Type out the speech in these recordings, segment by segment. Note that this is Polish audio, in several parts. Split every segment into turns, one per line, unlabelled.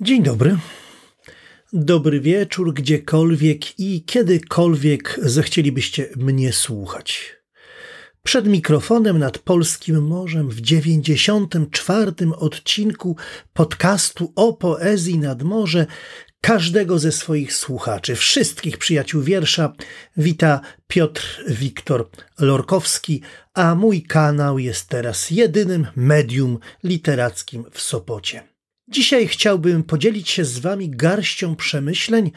Dzień dobry. Dobry wieczór, gdziekolwiek i kiedykolwiek zechcielibyście mnie słuchać. Przed mikrofonem nad polskim morzem w 94. odcinku podcastu o poezji nad morze każdego ze swoich słuchaczy, wszystkich przyjaciół wiersza, wita Piotr Wiktor Lorkowski, a mój kanał jest teraz jedynym medium literackim w Sopocie. Dzisiaj chciałbym podzielić się z Wami garścią przemyśleń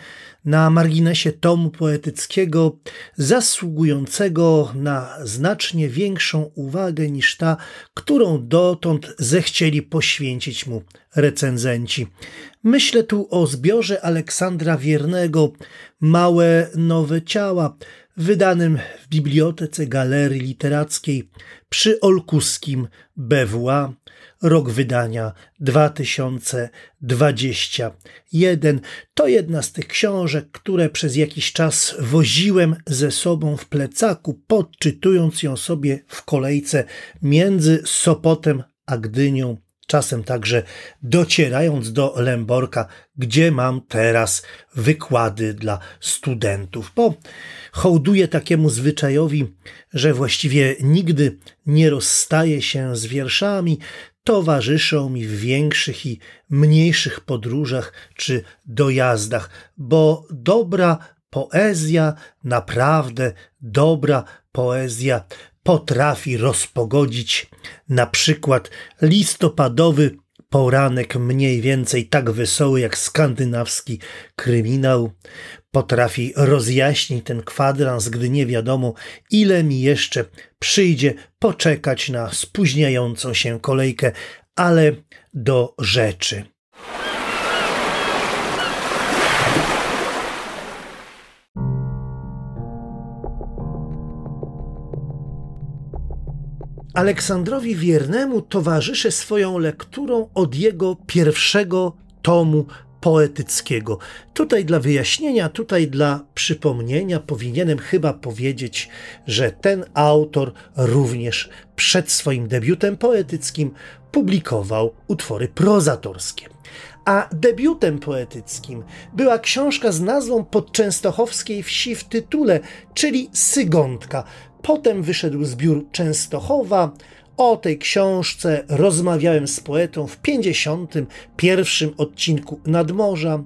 na marginesie tomu poetyckiego, zasługującego na znacznie większą uwagę niż ta, którą dotąd zechcieli poświęcić mu recenzenci. Myślę tu o zbiorze Aleksandra Wiernego Małe Nowe Ciała, wydanym w Bibliotece Galerii Literackiej przy Olkuskim BWA rok wydania 2021. To jedna z tych książek, które przez jakiś czas woziłem ze sobą w plecaku, podczytując ją sobie w kolejce między Sopotem a Gdynią czasem także docierając do Lęborka, gdzie mam teraz wykłady dla studentów, bo hołduję takiemu zwyczajowi, że właściwie nigdy nie rozstaję się z wierszami, towarzyszą mi w większych i mniejszych podróżach czy dojazdach, bo dobra poezja, naprawdę dobra poezja potrafi rozpogodzić na przykład listopadowy poranek mniej więcej tak wesoły jak skandynawski kryminał. Potrafi rozjaśnić ten kwadrans, gdy nie wiadomo, ile mi jeszcze przyjdzie poczekać na spóźniającą się kolejkę, ale do rzeczy. Aleksandrowi Wiernemu towarzyszę swoją lekturą od jego pierwszego tomu poetyckiego. Tutaj dla wyjaśnienia, tutaj dla przypomnienia powinienem chyba powiedzieć, że ten autor również przed swoim debiutem poetyckim publikował utwory prozatorskie. A debiutem poetyckim była książka z nazwą podczęstochowskiej wsi w tytule, czyli Sygątka, Potem wyszedł zbiór Częstochowa. O tej książce rozmawiałem z poetą w 51 odcinku Nadmorza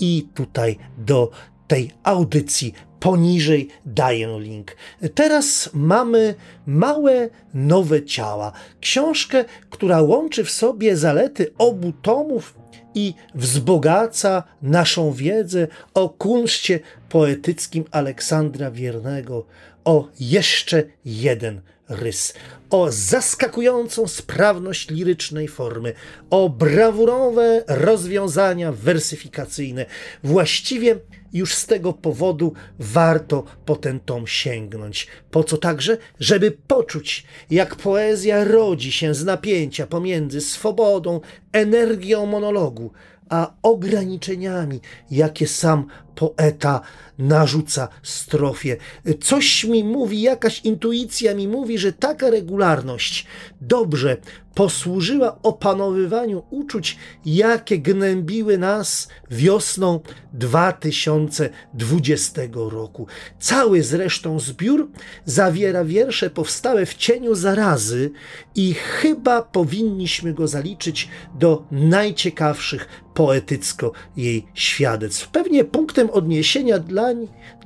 i tutaj do tej audycji poniżej daję link. Teraz mamy małe nowe ciała. Książkę, która łączy w sobie zalety obu tomów i wzbogaca naszą wiedzę o kunszcie poetyckim Aleksandra Wiernego, o jeszcze jeden rys, o zaskakującą sprawność lirycznej formy, o brawurowe rozwiązania wersyfikacyjne. Właściwie już z tego powodu warto po ten tom sięgnąć. Po co także? Żeby poczuć, jak poezja rodzi się z napięcia pomiędzy swobodą, energią monologu, a ograniczeniami, jakie sam poeta narzuca strofie. Coś mi mówi, jakaś intuicja mi mówi, że taka regularność dobrze posłużyła opanowywaniu uczuć, jakie gnębiły nas wiosną 2020 roku. Cały zresztą zbiór zawiera wiersze powstałe w cieniu zarazy i chyba powinniśmy go zaliczyć do najciekawszych poetycko jej świadectw. Pewnie punktem odniesienia dla,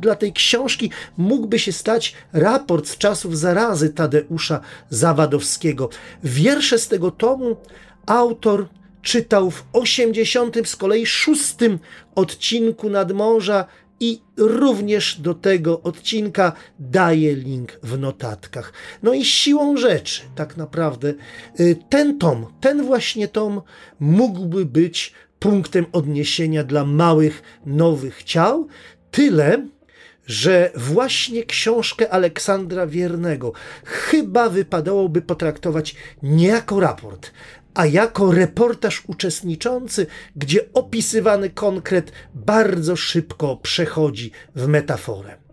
dla tej książki mógłby się stać raport z czasów zarazy Tadeusza Zawadowskiego. Wiersze z tego tomu autor czytał w 80 z kolei szóstym odcinku Nadmorza i również do tego odcinka daję link w notatkach. No i siłą rzeczy, tak naprawdę, y, ten tom, ten właśnie tom mógłby być punktem odniesienia dla małych, nowych ciał. Tyle, że właśnie książkę Aleksandra Wiernego chyba wypadałoby potraktować nie jako raport, a jako reportaż uczestniczący, gdzie opisywany konkret bardzo szybko przechodzi w metaforę.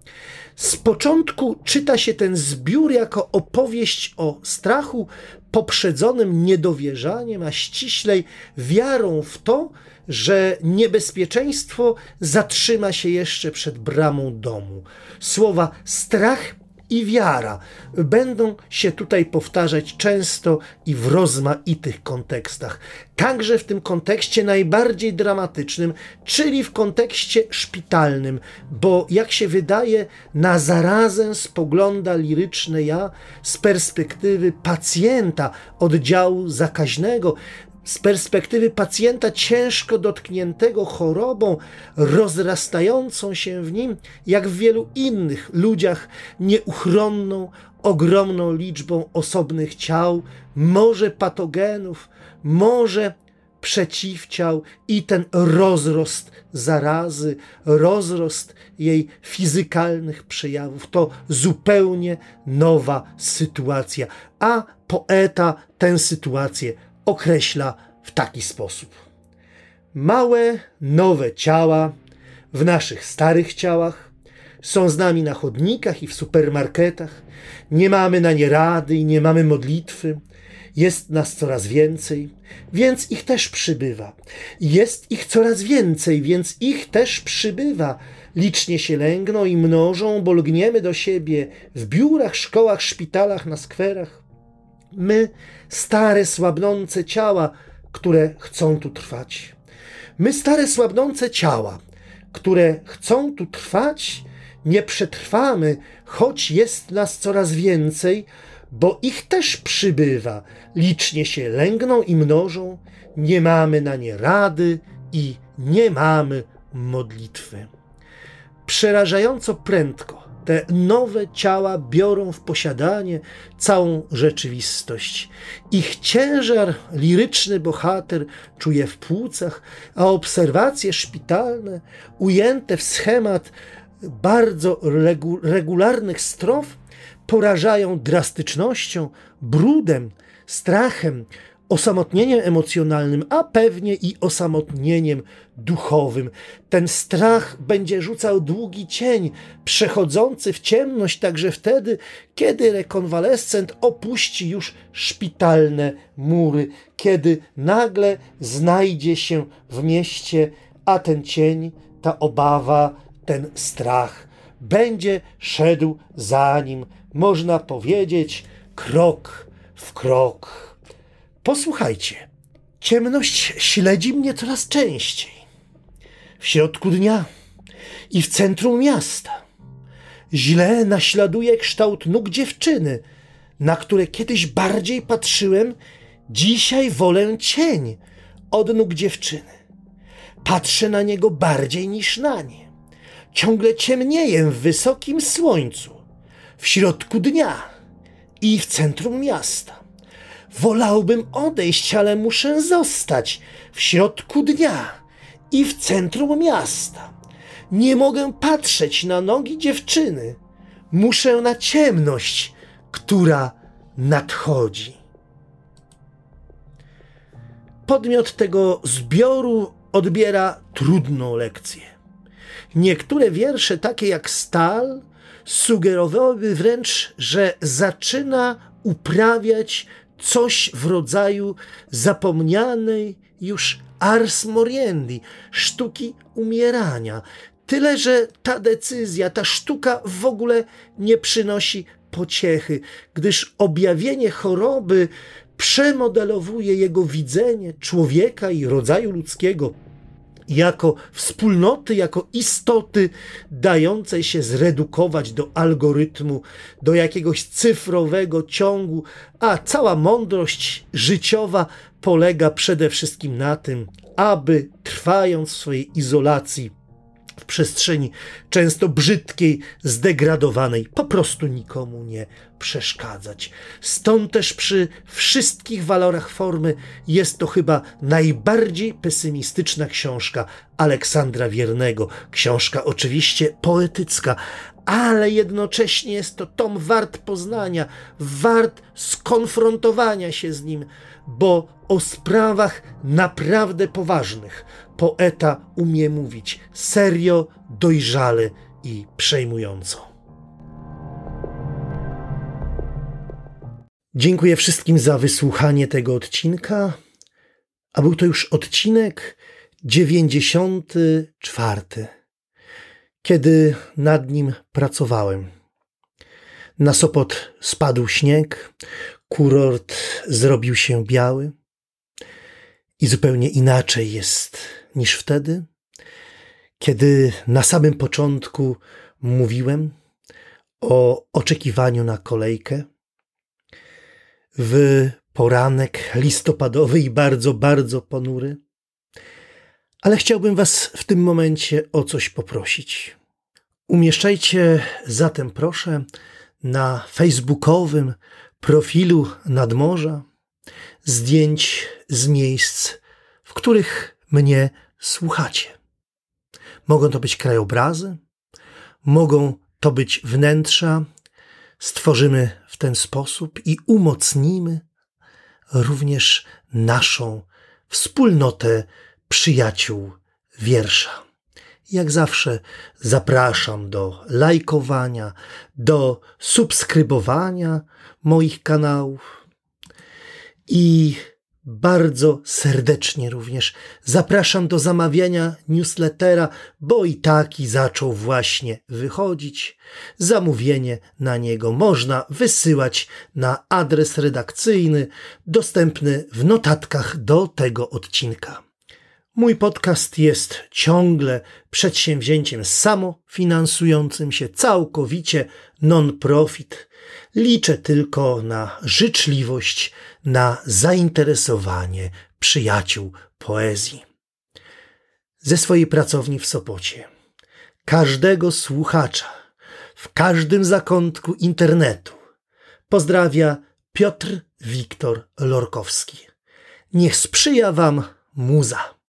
Z początku czyta się ten zbiór jako opowieść o strachu, poprzedzonym niedowierzaniem, a ściślej wiarą w to, że niebezpieczeństwo zatrzyma się jeszcze przed bramą domu. Słowa strach i wiara będą się tutaj powtarzać często i w rozmaitych kontekstach. Także w tym kontekście najbardziej dramatycznym, czyli w kontekście szpitalnym, bo jak się wydaje, na zarazę spogląda liryczne ja z perspektywy pacjenta oddziału zakaźnego, z perspektywy pacjenta ciężko dotkniętego chorobą, rozrastającą się w nim, jak w wielu innych ludziach, nieuchronną, ogromną liczbą osobnych ciał, może patogenów, może przeciwciał i ten rozrost zarazy, rozrost jej fizykalnych przejawów. To zupełnie nowa sytuacja, a poeta tę sytuację określa w taki sposób. Małe, nowe ciała w naszych starych ciałach są z nami na chodnikach i w supermarketach. Nie mamy na nie rady i nie mamy modlitwy. Jest nas coraz więcej, więc ich też przybywa. Jest ich coraz więcej, więc ich też przybywa. Licznie się lęgną i mnożą, bo lgniemy do siebie w biurach, szkołach, szpitalach, na skwerach. My, stare, słabnące ciała, które chcą tu trwać. My, stare, słabnące ciała, które chcą tu trwać, nie przetrwamy, choć jest nas coraz więcej, bo ich też przybywa, licznie się lęgną i mnożą, nie mamy na nie rady i nie mamy modlitwy. Przerażająco prędko te nowe ciała biorą w posiadanie całą rzeczywistość. Ich ciężar liryczny bohater czuje w płucach, a obserwacje szpitalne, ujęte w schemat bardzo regu regularnych strof, porażają drastycznością, brudem, strachem, osamotnieniem emocjonalnym, a pewnie i osamotnieniem duchowym. Ten strach będzie rzucał długi cień, przechodzący w ciemność także wtedy, kiedy rekonwalescent opuści już szpitalne mury, kiedy nagle znajdzie się w mieście, a ten cień, ta obawa, ten strach będzie szedł za nim, można powiedzieć, krok w krok. Posłuchajcie, ciemność śledzi mnie coraz częściej. W środku dnia i w centrum miasta. Źle naśladuje kształt nóg dziewczyny, na które kiedyś bardziej patrzyłem, dzisiaj wolę cień od nóg dziewczyny. Patrzę na niego bardziej niż na nie. Ciągle ciemnieję w wysokim słońcu, w środku dnia i w centrum miasta. Wolałbym odejść, ale muszę zostać w środku dnia i w centrum miasta. Nie mogę patrzeć na nogi dziewczyny. Muszę na ciemność, która nadchodzi. Podmiot tego zbioru odbiera trudną lekcję. Niektóre wiersze, takie jak Stal, sugerowałyby wręcz, że zaczyna uprawiać coś w rodzaju zapomnianej już ars moriendi, sztuki umierania. Tyle, że ta decyzja, ta sztuka w ogóle nie przynosi pociechy, gdyż objawienie choroby przemodelowuje jego widzenie człowieka i rodzaju ludzkiego jako wspólnoty, jako istoty dającej się zredukować do algorytmu, do jakiegoś cyfrowego ciągu, a cała mądrość życiowa polega przede wszystkim na tym, aby trwając w swojej izolacji, w przestrzeni często brzydkiej, zdegradowanej, po prostu nikomu nie przeszkadzać. Stąd też przy wszystkich walorach formy jest to chyba najbardziej pesymistyczna książka Aleksandra Wiernego. Książka oczywiście poetycka, ale jednocześnie jest to tom wart poznania, wart skonfrontowania się z nim, bo o sprawach naprawdę poważnych poeta umie mówić serio, dojrzale i przejmująco. Dziękuję wszystkim za wysłuchanie tego odcinka, a był to już odcinek 94, kiedy nad nim pracowałem. Na Sopot spadł śnieg, kurort zrobił się biały i zupełnie inaczej jest niż wtedy, kiedy na samym początku mówiłem o oczekiwaniu na kolejkę. W poranek listopadowy i bardzo, bardzo ponury. Ale chciałbym Was w tym momencie o coś poprosić. Umieszczajcie zatem, proszę, na facebookowym profilu nadmorza zdjęć z miejsc, w których mnie słuchacie. Mogą to być krajobrazy, mogą to być wnętrza. Stworzymy w ten sposób i umocnimy również naszą wspólnotę przyjaciół wiersza. Jak zawsze zapraszam do lajkowania, do subskrybowania moich kanałów i bardzo serdecznie również zapraszam do zamawiania newslettera, bo i taki zaczął właśnie wychodzić. Zamówienie na niego można wysyłać na adres redakcyjny dostępny w notatkach do tego odcinka. Mój podcast jest ciągle przedsięwzięciem samofinansującym się całkowicie non-profit. Liczę tylko na życzliwość, na zainteresowanie przyjaciół poezji. Ze swojej pracowni w Sopocie, każdego słuchacza w każdym zakątku internetu pozdrawia Piotr Wiktor Lorkowski. Niech sprzyja Wam muza.